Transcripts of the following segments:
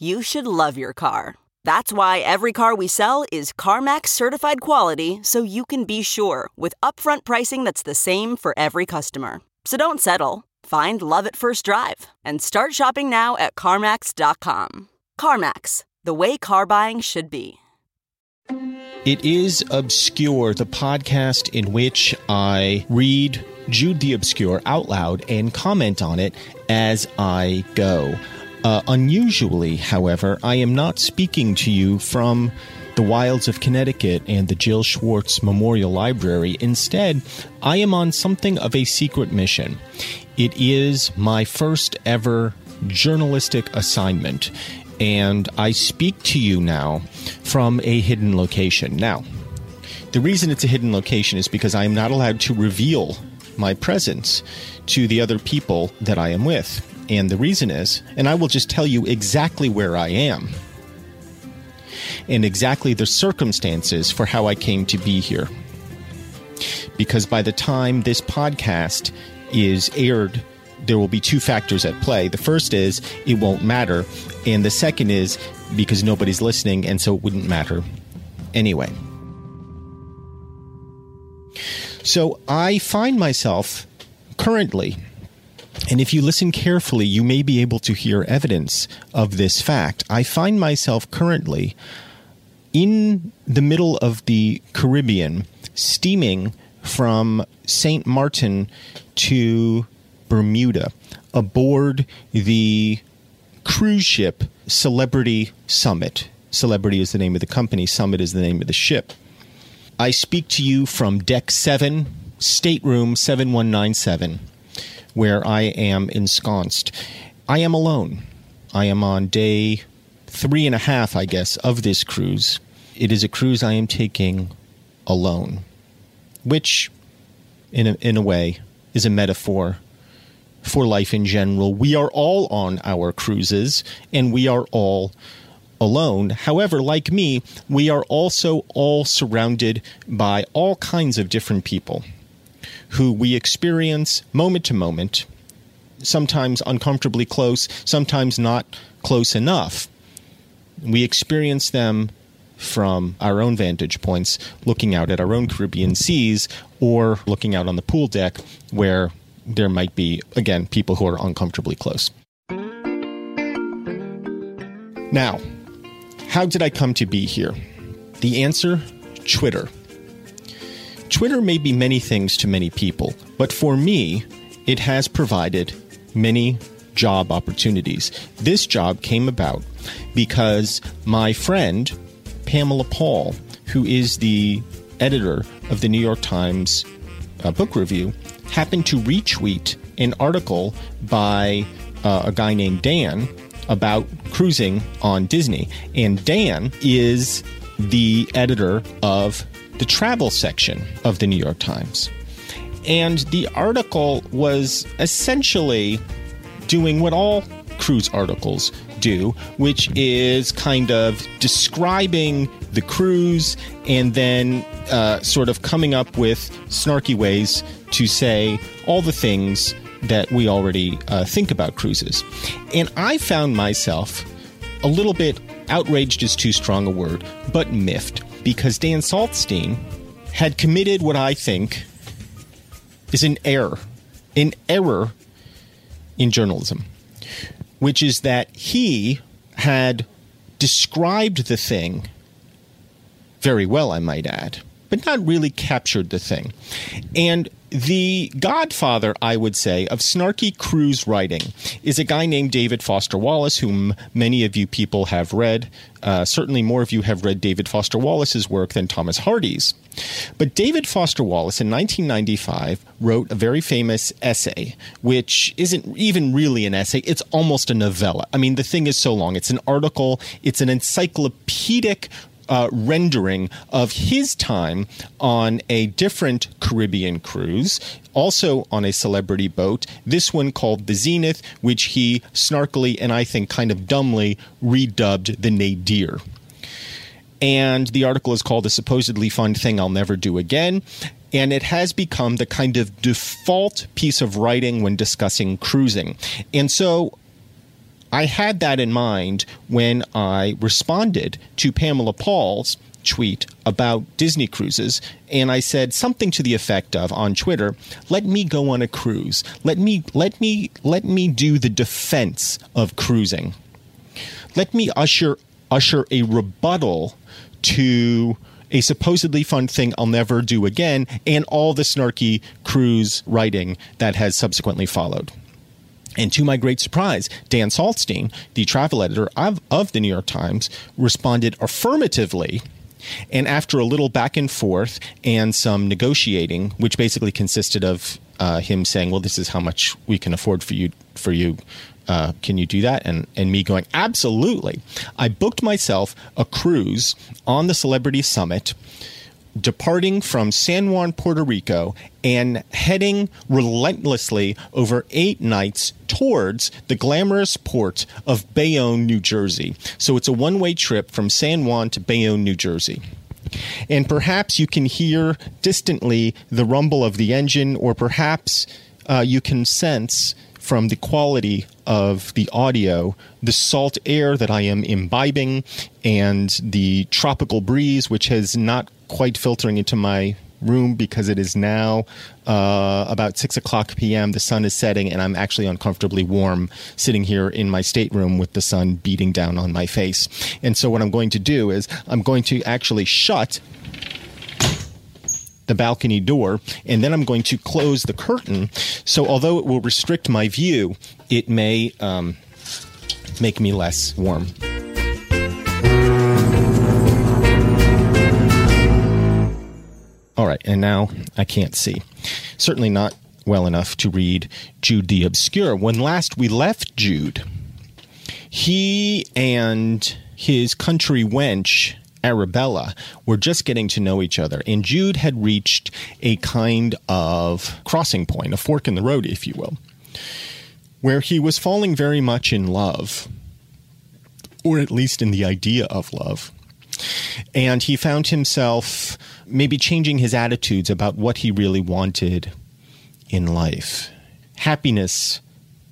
you should love your car. That's why every car we sell is CarMax certified quality so you can be sure with upfront pricing that's the same for every customer. So don't settle. Find love at first drive and start shopping now at CarMax.com. CarMax, the way car buying should be. It is Obscure, the podcast in which I read Jude the Obscure out loud and comment on it as I go. Uh, unusually, however, I am not speaking to you from the wilds of Connecticut and the Jill Schwartz Memorial Library. Instead, I am on something of a secret mission. It is my first ever journalistic assignment, and I speak to you now from a hidden location. Now, the reason it's a hidden location is because I am not allowed to reveal my presence to the other people that I am with. And the reason is, and I will just tell you exactly where I am and exactly the circumstances for how I came to be here. Because by the time this podcast is aired, there will be two factors at play. The first is it won't matter, and the second is because nobody's listening, and so it wouldn't matter anyway. So I find myself currently and if you listen carefully, you may be able to hear evidence of this fact. I find myself currently in the middle of the Caribbean, steaming from St. Martin to Bermuda aboard the cruise ship Celebrity Summit. Celebrity is the name of the company, Summit is the name of the ship. I speak to you from deck 7, stateroom 7197 where I am ensconced. I am alone. I am on day three and a half, I guess, of this cruise. It is a cruise I am taking alone, which, in a, in a way, is a metaphor for life in general. We are all on our cruises, and we are all alone. However, like me, we are also all surrounded by all kinds of different people who we experience moment to moment, sometimes uncomfortably close, sometimes not close enough. We experience them from our own vantage points, looking out at our own Caribbean seas, or looking out on the pool deck where there might be, again, people who are uncomfortably close. Now, how did I come to be here? The answer Twitter. Twitter may be many things to many people, but for me, it has provided many job opportunities. This job came about because my friend, Pamela Paul, who is the editor of the New York Times uh, book review, happened to retweet an article by uh, a guy named Dan about cruising on Disney. And Dan is the editor of the travel section of the New York Times. And the article was essentially doing what all cruise articles do, which is kind of describing the cruise and then uh, sort of coming up with snarky ways to say all the things that we already uh, think about cruises. And I found myself a little bit outraged is too strong a word, but miffed because Dan Saltzstein had committed what I think is an error, an error in journalism, which is that he had described the thing very well, I might add, but not really captured the thing. And the godfather, I would say, of snarky cruise writing is a guy named David Foster Wallace, whom many of you people have read. Uh, certainly more of you have read David Foster Wallace's work than Thomas Hardy's. But David Foster Wallace in 1995 wrote a very famous essay, which isn't even really an essay, it's almost a novella. I mean, the thing is so long. It's an article, it's an encyclopedic uh, rendering of his time on a different Caribbean cruise, also on a celebrity boat, this one called the Zenith, which he snarkily and I think kind of dumbly redubbed the Nadir. And the article is called A Supposedly Fun Thing I'll Never Do Again and it has become the kind of default piece of writing when discussing cruising. And so I had that in mind when I responded to Pamela Paul's tweet about Disney cruises and I said something to the effect of on Twitter, let me go on a cruise. Let me let me let me do the defense of cruising. Let me usher usher a rebuttal to a supposedly fun thing I'll never do again and all the snarky cruise writing that has subsequently followed. And to my great surprise, Dan Saltzstein, the travel editor of, of the New York Times, responded affirmatively. And after a little back and forth and some negotiating, which basically consisted of uh, him saying, "Well, this is how much we can afford for you. For you, uh, can you do that?" And and me going, "Absolutely." I booked myself a cruise on the Celebrity Summit departing from San Juan, Puerto Rico, and heading relentlessly over eight nights towards the glamorous port of Bayonne, New Jersey. So it's a one way trip from San Juan to Bayonne, New Jersey. And perhaps you can hear distantly the rumble of the engine, or perhaps uh, you can sense from the quality of the audio, the salt air that I am imbibing, and the tropical breeze, which has not quite filtering into my room because it is now uh, about 6 o'clock p.m. The sun is setting, and I'm actually uncomfortably warm sitting here in my stateroom with the sun beating down on my face. And so, what I'm going to do is I'm going to actually shut the balcony door, and then I'm going to close the curtain. So, although it will restrict my view, it may um, make me less warm. All right, and now I can't see. Certainly not well enough to read Jude the Obscure. When last we left Jude, he and his country wench, Arabella, were just getting to know each other, and Jude had reached a kind of crossing point, a fork in the road, if you will, where he was falling very much in love, or at least in the idea of love. And he found himself maybe changing his attitudes about what he really wanted in life. Happiness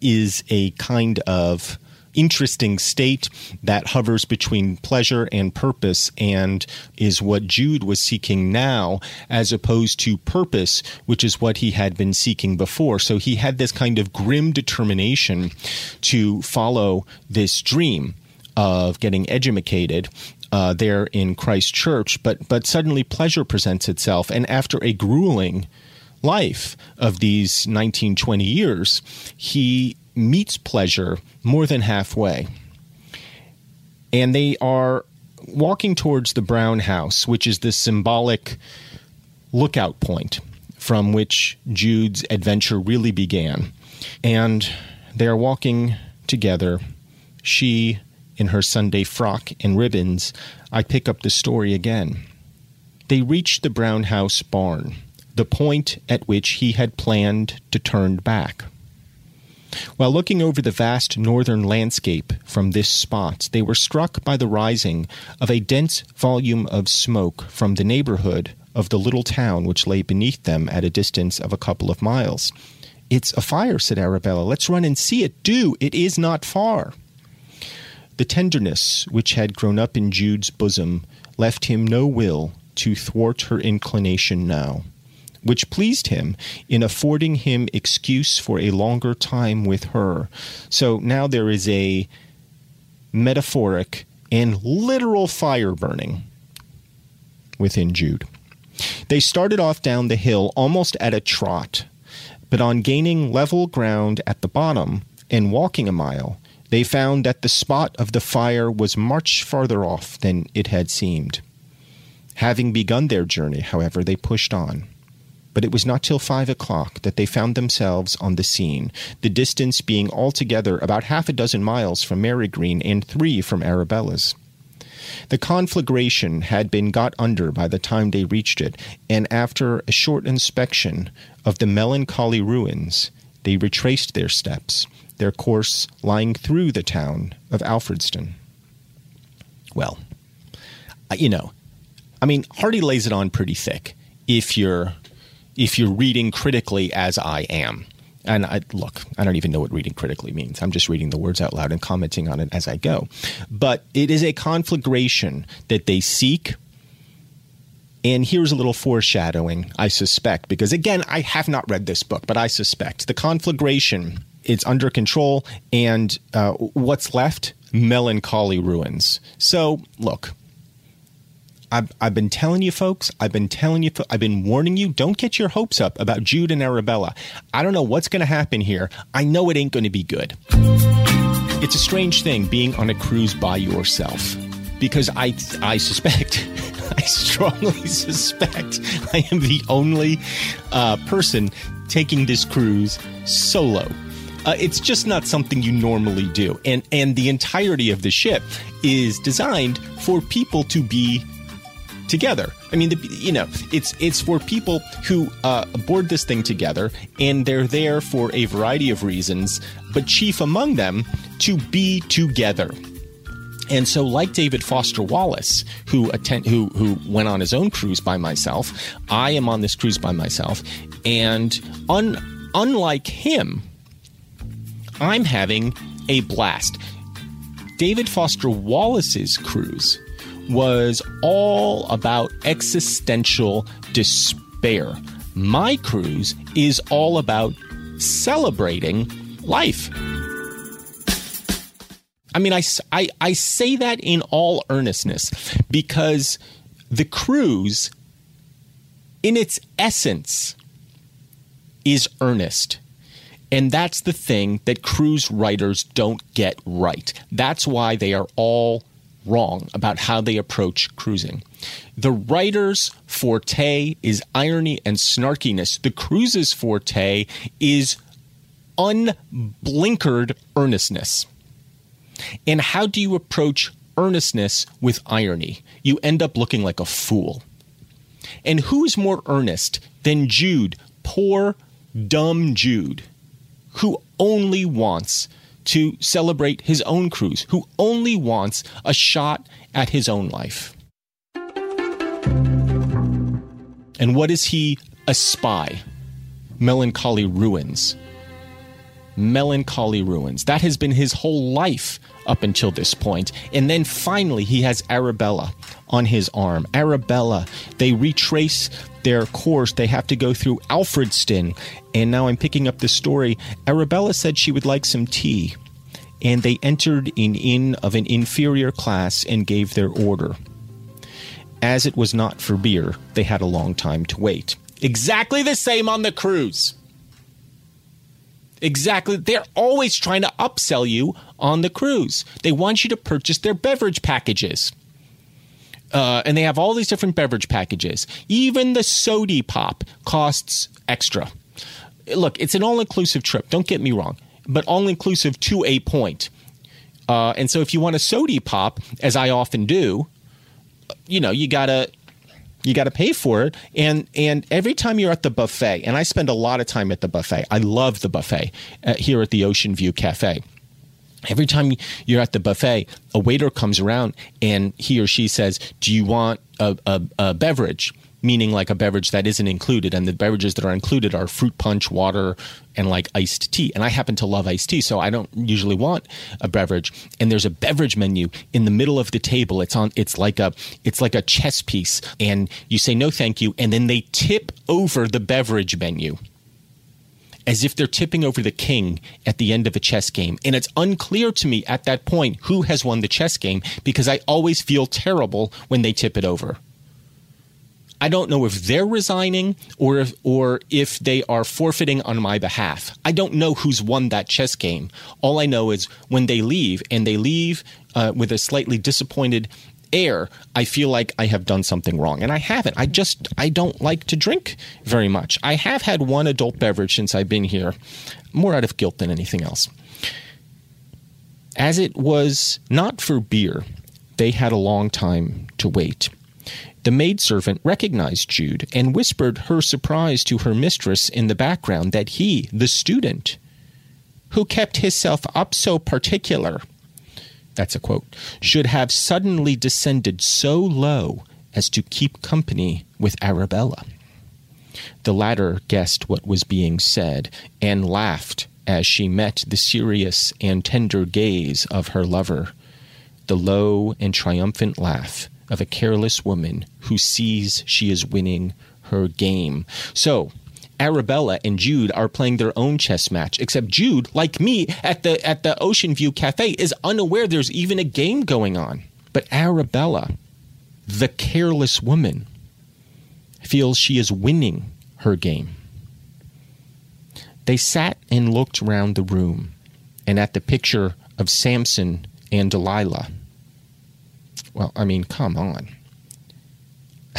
is a kind of interesting state that hovers between pleasure and purpose and is what Jude was seeking now as opposed to purpose which is what he had been seeking before so he had this kind of grim determination to follow this dream of getting educated uh, there in Christchurch, but but suddenly pleasure presents itself, and after a grueling life of these 19, 20 years, he meets pleasure more than halfway, and they are walking towards the Brown House, which is the symbolic lookout point from which Jude's adventure really began, and they are walking together. She in her Sunday frock and ribbons, I pick up the story again. They reached the Brown House barn, the point at which he had planned to turn back. While looking over the vast northern landscape from this spot, they were struck by the rising of a dense volume of smoke from the neighborhood of the little town which lay beneath them at a distance of a couple of miles. It's a fire, said Arabella. Let's run and see it. Do. It is not far. The tenderness which had grown up in Jude's bosom left him no will to thwart her inclination now which pleased him in affording him excuse for a longer time with her. So now there is a metaphoric and literal fire burning within Jude. They started off down the hill almost at a trot, but on gaining level ground at the bottom and walking a mile, they found that the spot of the fire was much farther off than it had seemed. Having begun their journey, however, they pushed on but it was not till five o'clock that they found themselves on the scene, the distance being altogether about half a dozen miles from Marygreen and three from Arabella's. The conflagration had been got under by the time they reached it, and after a short inspection of the melancholy ruins, they retraced their steps, their course lying through the town of Alfredston. Well, you know, I mean, Hardy lays it on pretty thick if you're if you're reading critically as I am. And I, look, I don't even know what reading critically means. I'm just reading the words out loud and commenting on it as I go. But it is a conflagration that they seek. And here's a little foreshadowing, I suspect, because again, I have not read this book, but I suspect the conflagration it's under control, and uh, what's left melancholy ruins. So, look, I've, I've been telling you folks, I've been telling you, I've been warning you, don't get your hopes up about Jude and Arabella. I don't know what's going to happen here. I know it ain't going to be good. It's a strange thing being on a cruise by yourself because I, I suspect, I strongly suspect I am the only uh, person taking this cruise solo. Uh, it's just not something you normally do, and and the entirety of the ship is designed for people to be together. I mean, the, you know, it's it's for people who uh, board this thing together, and they're there for a variety of reasons, but chief among them to be together. And so, like David Foster Wallace, who attend, who who went on his own cruise by myself, I am on this cruise by myself, and un, unlike him, I'm having a blast. David Foster Wallace's cruise was all about existential despair. My cruise is all about celebrating life. I mean, I, I, I say that in all earnestness because the cruise, in its essence, is earnest. And that's the thing that cruise writers don't get right. That's why they are all wrong about how they approach cruising. The writer's forte is irony and snarkiness. The cruise's forte is unblinkered earnestness. And how do you approach earnestness with irony? You end up looking like a fool. And who's more earnest than Jude, poor, dumb Jude, who only wants to celebrate his own cruise, who only wants a shot at his own life. And what is he a spy? Melancholy ruins. Melancholy ruins. That has been his whole life up until this point. And then finally, he has Arabella on his arm. Arabella, they retrace their course. They have to go through Alfredston. And now I'm picking up the story. Arabella said she would like some tea. And they entered an inn of an inferior class and gave their order. As it was not for beer, they had a long time to wait. Exactly the same on the cruise. Exactly. They're always trying to upsell you on the cruise. They want you to purchase their beverage packages. Uh, and they have all these different beverage packages. Even the sody pop costs extra. Look, it's an all inclusive trip. Don't get me wrong, but all inclusive to a point. Uh, and so if you want a sody pop, as I often do, you know, you gotta You got to pay for it. And and every time you're at the buffet, and I spend a lot of time at the buffet. I love the buffet uh, here at the Ocean View Cafe. Every time you're at the buffet, a waiter comes around and he or she says, "Do you want a, a, a beverage?" Meaning like a beverage that isn't included. And the beverages that are included are fruit punch, water, and like iced tea. And I happen to love iced tea, so I don't usually want a beverage. And there's a beverage menu in the middle of the table. It's on. It's like a. It's like a chess piece, and you say no, thank you, and then they tip over the beverage menu. As if they're tipping over the king at the end of a chess game. And it's unclear to me at that point who has won the chess game because I always feel terrible when they tip it over. I don't know if they're resigning or if, or if they are forfeiting on my behalf. I don't know who's won that chess game. All I know is when they leave and they leave uh, with a slightly disappointed air, I feel like I have done something wrong. And I haven't. I just, I don't like to drink very much. I have had one adult beverage since I've been here, more out of guilt than anything else. As it was not for beer, they had a long time to wait. The maidservant recognized Jude and whispered her surprise to her mistress in the background that he, the student, who kept himself up so particular, that's a quote, should have suddenly descended so low as to keep company with Arabella. The latter guessed what was being said and laughed as she met the serious and tender gaze of her lover. The low and triumphant laugh of a careless woman who sees she is winning her game. So, Arabella and Jude are playing their own chess match, except Jude, like me at the at the Ocean View Cafe, is unaware there's even a game going on. But Arabella, the careless woman, feels she is winning her game. They sat and looked round the room and at the picture of Samson and Delilah. Well, I mean, come on.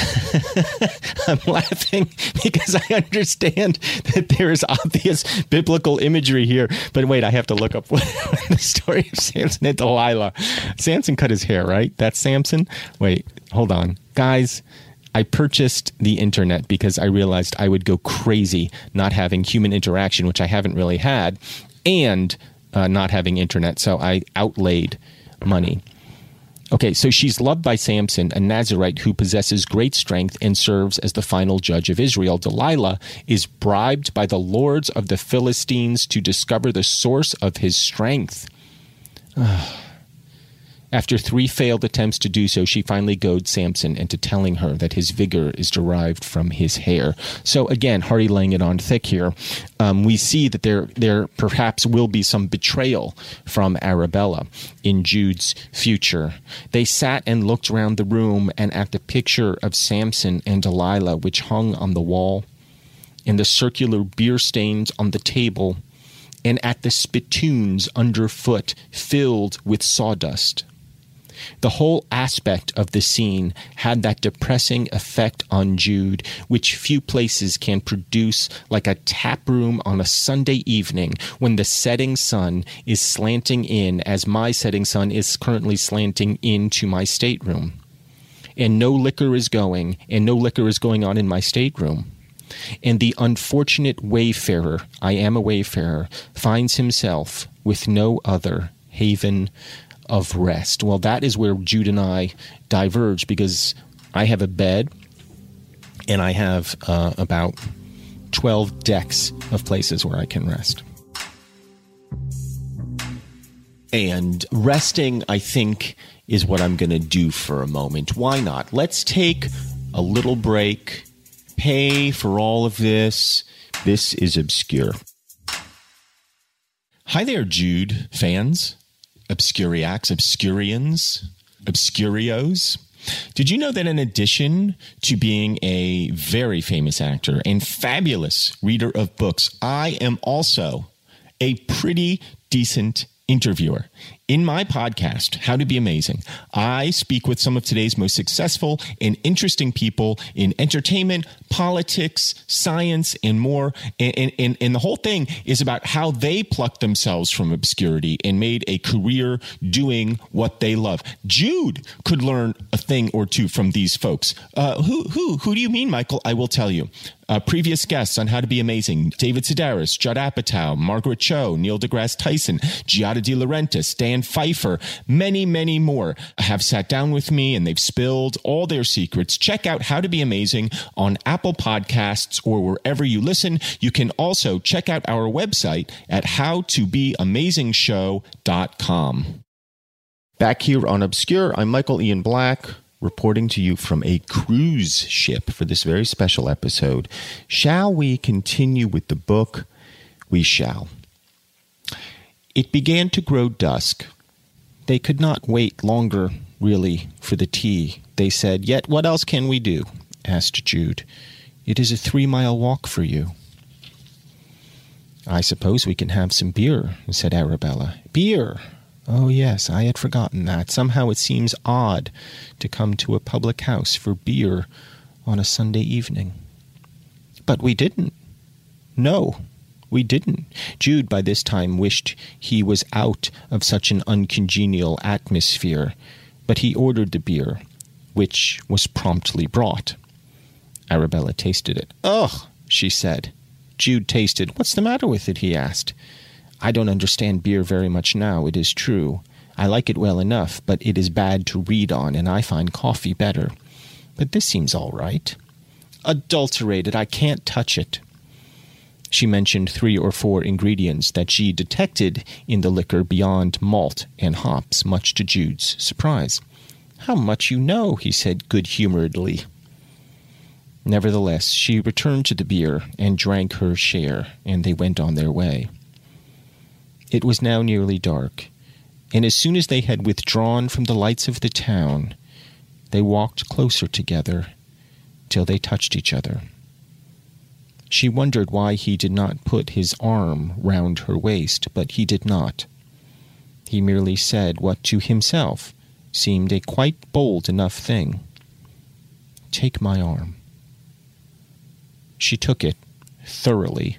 I'm laughing because I understand that there is obvious biblical imagery here. But wait, I have to look up the story of Samson and Delilah. Samson cut his hair, right? That's Samson? Wait, hold on. Guys, I purchased the internet because I realized I would go crazy not having human interaction, which I haven't really had, and uh, not having internet. So I outlaid money. Okay, so she's loved by Samson, a Nazarite who possesses great strength and serves as the final judge of Israel. Delilah is bribed by the lords of the Philistines to discover the source of his strength. Ah. After three failed attempts to do so, she finally goads Samson into telling her that his vigor is derived from his hair. So again, Hardy laying it on thick here. Um, we see that there there perhaps will be some betrayal from Arabella in Jude's future. They sat and looked round the room and at the picture of Samson and Delilah, which hung on the wall, and the circular beer stains on the table, and at the spittoons underfoot filled with sawdust. The whole aspect of the scene had that depressing effect on Jude, which few places can produce, like a tap room on a Sunday evening when the setting sun is slanting in, as my setting sun is currently slanting into my stateroom. And no liquor is going, and no liquor is going on in my stateroom. And the unfortunate wayfarer, I am a wayfarer, finds himself with no other haven of rest. Well, that is where Jude and I diverge because I have a bed and I have uh, about 12 decks of places where I can rest. And resting, I think, is what I'm going to do for a moment. Why not? Let's take a little break, pay for all of this. This is obscure. Hi there, Jude fans obscuriacs, obscurians, obscurios. Did you know that in addition to being a very famous actor and fabulous reader of books, I am also a pretty decent interviewer? In my podcast, How to Be Amazing, I speak with some of today's most successful and interesting people in entertainment, politics, science, and more. And, and, and the whole thing is about how they plucked themselves from obscurity and made a career doing what they love. Jude could learn a thing or two from these folks. Uh, who, who, who do you mean, Michael? I will tell you. Uh, previous guests on How to Be Amazing David Sedaris, Judd Apatow, Margaret Cho, Neil deGrasse Tyson, Giada De Laurentiis, Dan Pfeiffer, many, many more have sat down with me and they've spilled all their secrets. Check out How to Be Amazing on Apple Podcasts or wherever you listen. You can also check out our website at howtobeamazingshow.com. Back here on Obscure, I'm Michael Ian Black reporting to you from a cruise ship for this very special episode. Shall we continue with the book? We shall. It began to grow dusk. They could not wait longer, really, for the tea. They said, Yet what else can we do? asked Jude. It is a three mile walk for you. I suppose we can have some beer, said Arabella. Beer! Oh, yes, I had forgotten that. Somehow it seems odd to come to a public house for beer on a Sunday evening. But we didn't. No, we didn't. Jude, by this time, wished he was out of such an uncongenial atmosphere, but he ordered the beer, which was promptly brought. Arabella tasted it. Ugh, she said. Jude tasted. What's the matter with it? he asked. I don't understand beer very much now, it is true. I like it well enough, but it is bad to read on, and I find coffee better. But this seems all right. Adulterated, I can't touch it. She mentioned three or four ingredients that she detected in the liquor beyond malt and hops, much to Jude's surprise. How much you know, he said good humoredly. Nevertheless, she returned to the beer and drank her share, and they went on their way. It was now nearly dark, and as soon as they had withdrawn from the lights of the town, they walked closer together till they touched each other. She wondered why he did not put his arm round her waist, but he did not. He merely said what to himself seemed a quite bold enough thing Take my arm. She took it thoroughly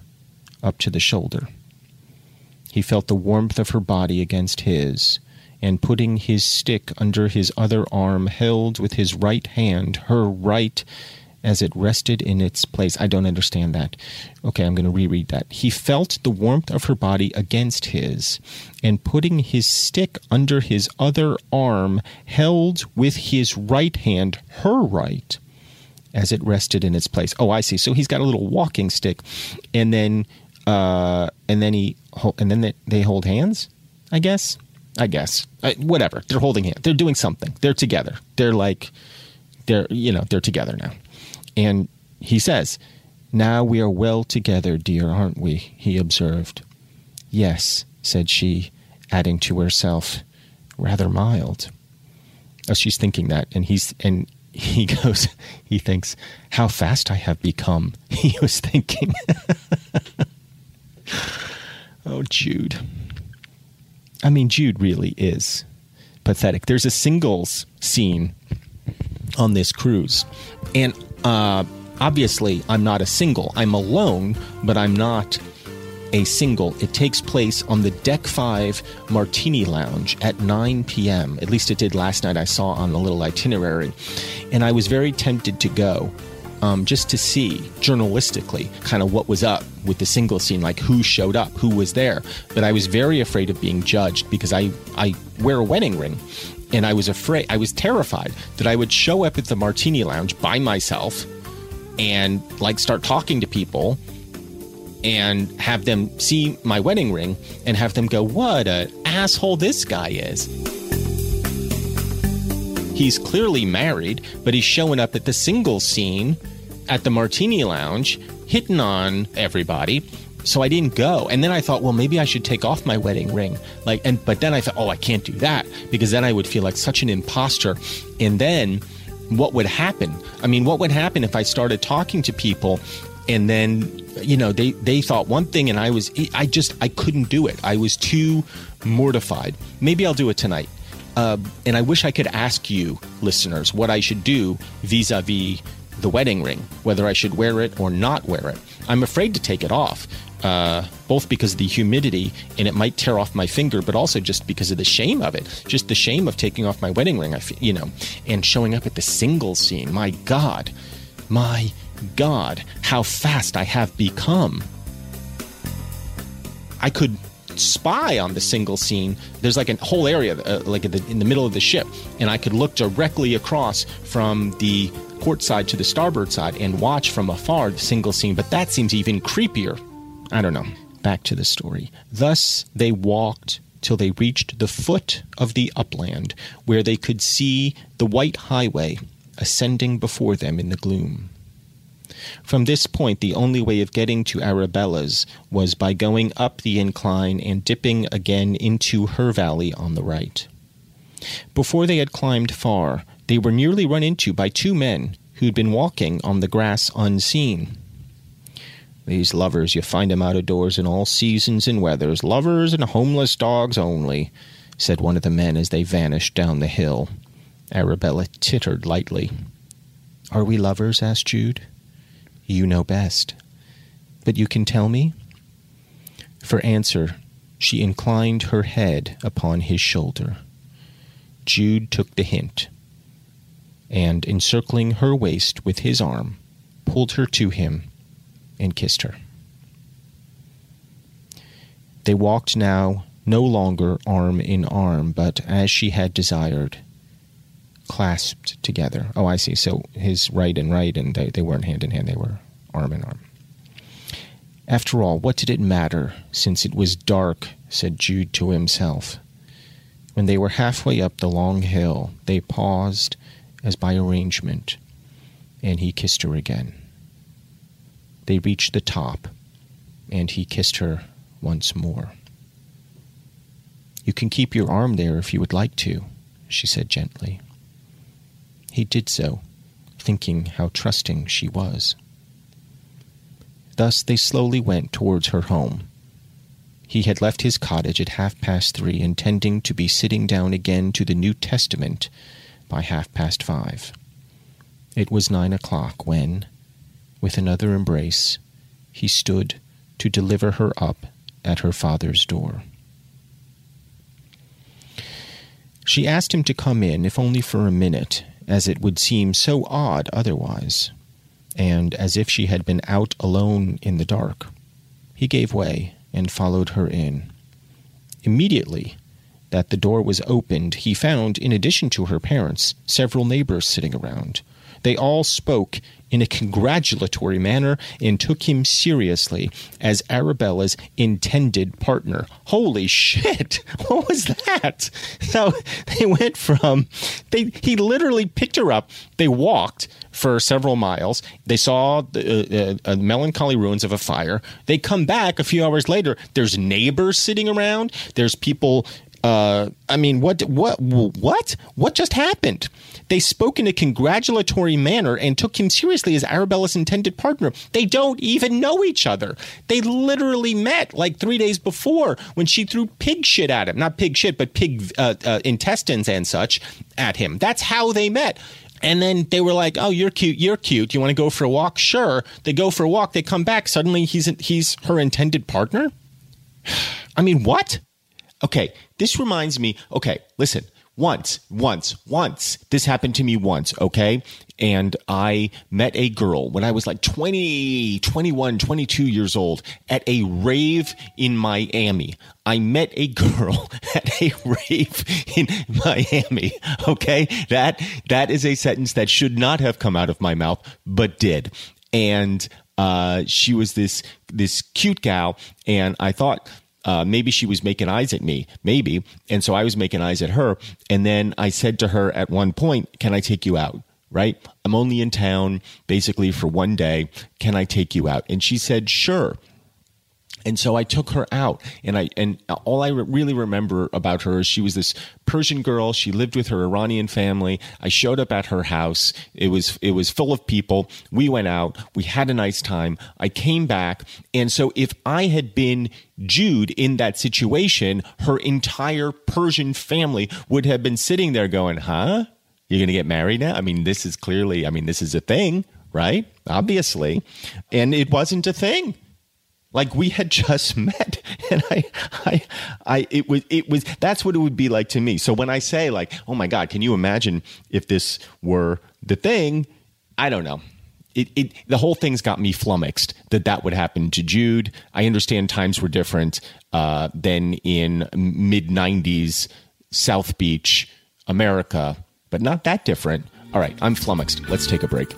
up to the shoulder. He felt the warmth of her body against his, and putting his stick under his other arm, held with his right hand her right as it rested in its place. I don't understand that. Okay, I'm going to reread that. He felt the warmth of her body against his, and putting his stick under his other arm, held with his right hand her right as it rested in its place. Oh, I see. So he's got a little walking stick, and then uh, and then he and then they, hold hands. I guess. I guess. I, whatever. They're holding hands. They're doing something. They're together. They're like, they're you know they're together now. And he says, "Now we are well together, dear, aren't we?" He observed. Yes, said she, adding to herself, rather mild. Oh, she's thinking that, and he's and he goes, he thinks, how fast I have become. He was thinking. oh, Jude. I mean, Jude really is pathetic. There's a singles scene on this cruise. And uh, obviously, I'm not a single. I'm alone, but I'm not a single. It takes place on the Deck 5 Martini Lounge at 9 p.m. At least it did last night. I saw on the little itinerary. And I was very tempted to go um, just to see journalistically kind of what was up with the single scene, like who showed up, who was there. But I was very afraid of being judged because I, I wear a wedding ring. And I was afraid, I was terrified that I would show up at the Martini Lounge by myself and like start talking to people and have them see my wedding ring and have them go, What an asshole this guy is. He's clearly married, but he's showing up at the single scene at the Martini Lounge, hitting on everybody. So I didn't go. And then I thought, well, maybe I should take off my wedding ring. Like, and but then I thought, oh, I can't do that because then I would feel like such an imposter. And then what would happen? I mean, what would happen if I started talking to people and then you know they they thought one thing and i was i just i couldn't do it i was too mortified maybe i'll do it tonight uh, and i wish i could ask you listeners what i should do vis-a-vis the wedding ring whether i should wear it or not wear it i'm afraid to take it off uh, both because of the humidity and it might tear off my finger, but also just because of the shame of it. Just the shame of taking off my wedding ring, I feel, you know, and showing up at the single scene. My God, my God, how fast I have become. I could spy on the single scene. There's like a whole area, uh, like the, in the middle of the ship, and I could look directly across from the port side to the starboard side and watch from afar the single scene. But that seems even creepier. I don't know. Back to the story. Thus they walked till they reached the foot of the upland, where they could see the white highway ascending before them in the gloom. From this point, the only way of getting to Arabella's was by going up the incline and dipping again into her valley on the right. Before they had climbed far, they were nearly run into by two men who'd been walking on the grass unseen. These lovers, you find 'em out of doors in all seasons and weathers, lovers and homeless dogs only, said one of the men as they vanished down the hill. Arabella tittered lightly. Are we lovers? asked Jude. You know best. But you can tell me? For answer, she inclined her head upon his shoulder. Jude took the hint, and, encircling her waist with his arm, pulled her to him and kissed her. They walked now no longer arm in arm, but as she had desired, clasped together. Oh, I see. So his right and right, and they, they weren't hand in hand, they were arm in arm. After all, what did it matter, since it was dark, said Jude to himself. When they were halfway up the long hill, they paused as by arrangement, and he kissed her again. They reached the top, and he kissed her once more. You can keep your arm there if you would like to, she said gently. He did so, thinking how trusting she was. Thus they slowly went towards her home. He had left his cottage at half past three, intending to be sitting down again to the New Testament by half past five. It was nine o'clock when, with another embrace, he stood to deliver her up at her father's door. She asked him to come in, if only for a minute, as it would seem so odd otherwise, and as if she had been out alone in the dark. He gave way and followed her in. Immediately that the door was opened, he found, in addition to her parents, several neighbors sitting around. They all spoke in a congratulatory manner and took him seriously as Arabella's intended partner. Holy shit! What was that? So they went from they he literally picked her up. They walked for several miles. They saw the uh, uh, melancholy ruins of a fire. They come back a few hours later. There's neighbors sitting around. There's people uh, I mean, what, what, what, what just happened? They spoke in a congratulatory manner and took him seriously as Arabella's intended partner. They don't even know each other. They literally met like three days before when she threw pig shit at him. Not pig shit, but pig uh, uh, intestines and such at him. That's how they met. And then they were like, "Oh, you're cute. You're cute. You want to go for a walk? Sure." They go for a walk. They come back. Suddenly, he's he's her intended partner. I mean, what? Okay, this reminds me. Okay, listen. Once, once, once. This happened to me once, okay? And I met a girl when I was like 20, 21, 22 years old at a rave in Miami. I met a girl at a rave in Miami. Okay? That that is a sentence that should not have come out of my mouth, but did. And uh, she was this this cute gal, and I thought uh, maybe she was making eyes at me, maybe. And so I was making eyes at her. And then I said to her at one point, Can I take you out? Right? I'm only in town basically for one day. Can I take you out? And she said, Sure. And so I took her out, and I and all I re- really remember about her is she was this Persian girl. She lived with her Iranian family. I showed up at her house. It was it was full of people. We went out. We had a nice time. I came back, and so if I had been Jude in that situation, her entire Persian family would have been sitting there going, "Huh? You're going to get married now?" I mean, this is clearly. I mean, this is a thing, right? Obviously, and it wasn't a thing like we had just met and i i i it was it was that's what it would be like to me. So when i say like oh my god can you imagine if this were the thing? I don't know. It, it the whole thing's got me flummoxed that that would happen to jude. I understand times were different uh, than in mid 90s south beach america but not that different. All right i'm flummoxed. Let's take a break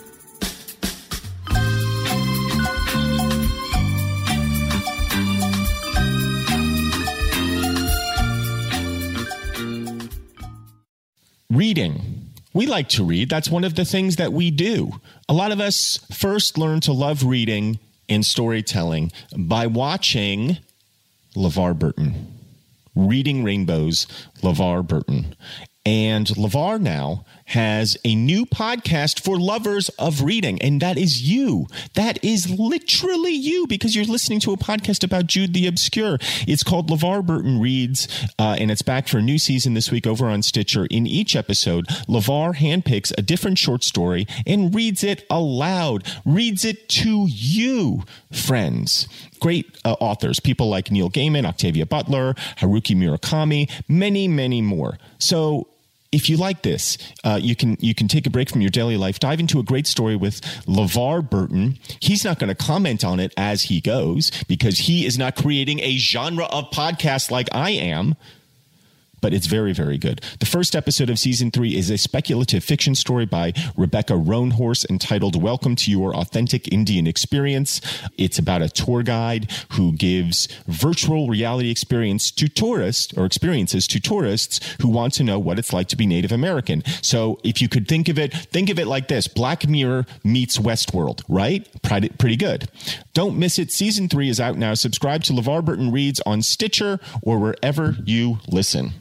Reading. We like to read. That's one of the things that we do. A lot of us first learn to love reading and storytelling by watching LeVar Burton. Reading Rainbows, LeVar Burton. And LeVar now has a new podcast for lovers of reading, and that is you. That is literally you because you're listening to a podcast about Jude the Obscure. It's called LeVar Burton Reads, uh, and it's back for a new season this week over on Stitcher. In each episode, LeVar handpicks a different short story and reads it aloud, reads it to you, friends great uh, authors, people like Neil Gaiman, Octavia Butler, Haruki Murakami, many, many more. So if you like this, uh, you can you can take a break from your daily life, dive into a great story with LeVar Burton. He's not going to comment on it as he goes because he is not creating a genre of podcast like I am but it's very, very good. The first episode of season three is a speculative fiction story by Rebecca Roanhorse entitled Welcome to Your Authentic Indian Experience. It's about a tour guide who gives virtual reality experience to tourists or experiences to tourists who want to know what it's like to be Native American. So if you could think of it, think of it like this Black Mirror meets Westworld, right? Pretty, good. Don't miss it. Season three is out now. Subscribe to LeVar Burton Reads on Stitcher or wherever you listen.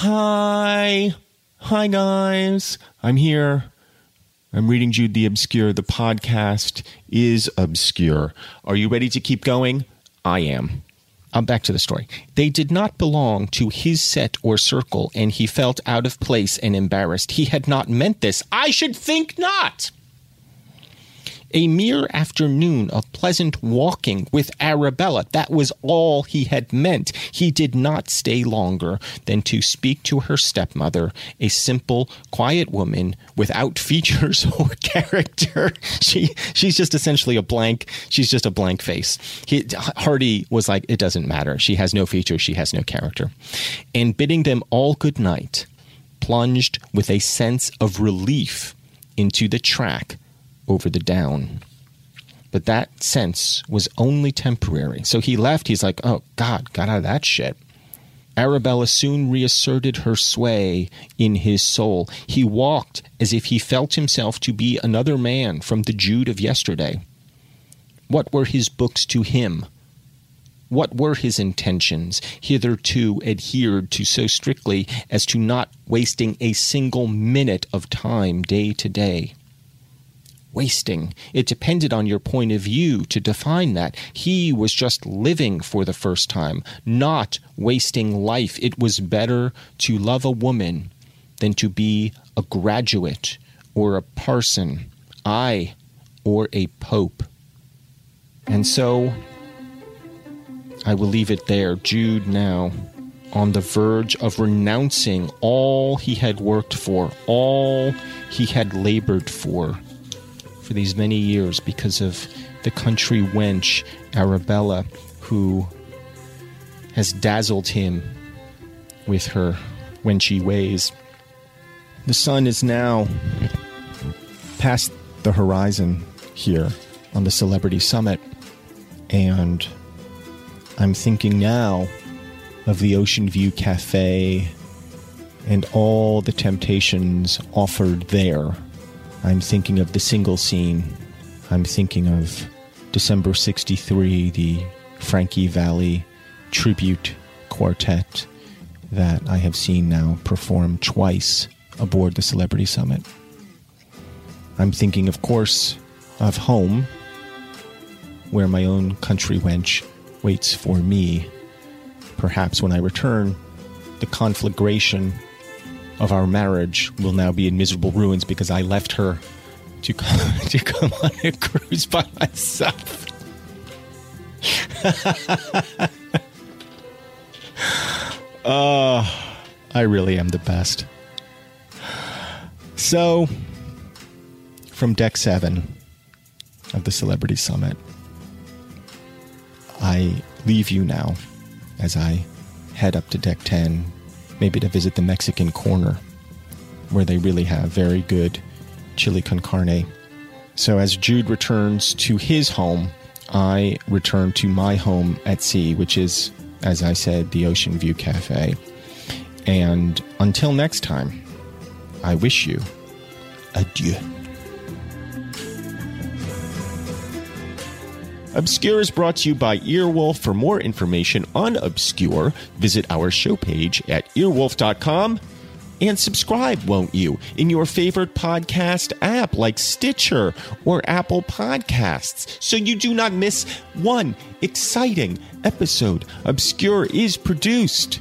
Hi. Hi, guys. I'm here. I'm reading Jude the Obscure. The podcast is obscure. Are you ready to keep going? I am. I'm back to the story. They did not belong to his set or circle, and he felt out of place and embarrassed. He had not meant this. I should think not a mere afternoon of pleasant walking with Arabella. That was all he had meant. He did not stay longer than to speak to her stepmother, a simple, quiet woman without features or character. She she's just essentially a blank. She's just a blank face. He, Hardy was like, it doesn't matter. She has no features. She has no character. And bidding them all good night, plunged with a sense of relief into the track over the down. But that sense was only temporary. So he left. He's like, oh, God, got out of that shit. Arabella soon reasserted her sway in his soul. He walked as if he felt himself to be another man from the Jude of yesterday. What were his books to him? What were his intentions, hitherto adhered to so strictly as to not wasting a single minute of time day to day? Wasting. It depended on your point of view to define that. He was just living for the first time, not wasting life. It was better to love a woman than to be a graduate or a parson, I, or a pope. And so I will leave it there. Jude now on the verge of renouncing all he had worked for, all he had labored for for these many years because of the country wench Arabella, who has dazzled him with her wenchy ways. The sun is now past the horizon here on the Celebrity Summit, and I'm thinking now of the Ocean View Cafe and all the temptations offered there I'm thinking of the single scene. I'm thinking of December 63, the Frankie Valli tribute quartet that I have seen now perform twice aboard the Celebrity Summit. I'm thinking, of course, of home, where my own country wench waits for me. Perhaps when I return, the conflagration of our marriage will now be in miserable ruins because I left her to come, to come on a cruise by myself. oh, I really am the best. So, from deck seven of the Celebrity Summit, I leave you now as I head up to deck 10, maybe to visit the Mexican corner, where they really have very good chili con carne. So, as Jude returns to his home, I return to my home at sea, which is, as I said, the Ocean View Cafe. And until next time, I wish you adieu. Obscure is brought to you by Earwolf. For more information on Obscure, visit our show page at earwolf.com and subscribe, won't you, in your favorite podcast app like Stitcher or Apple Podcasts so you do not miss one exciting episode. Obscure is produced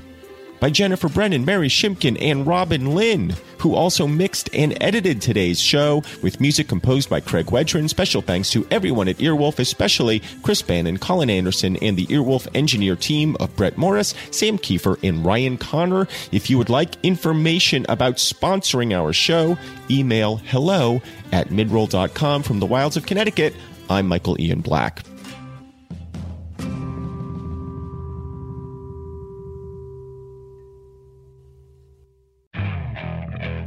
by Jennifer Brennan, Mary Shimkin, and Robin Lynn, who also mixed and edited today's show with music composed by Craig Wedren. Special thanks to everyone at Earwolf, especially Chris Bannon, Colin Anderson, and the Earwolf engineer team of Brett Morris, Sam Kiefer, and Ryan Connor. If you would like information about sponsoring our show, email hello at midroll.com from the wilds of Connecticut. I'm Michael Ian Black.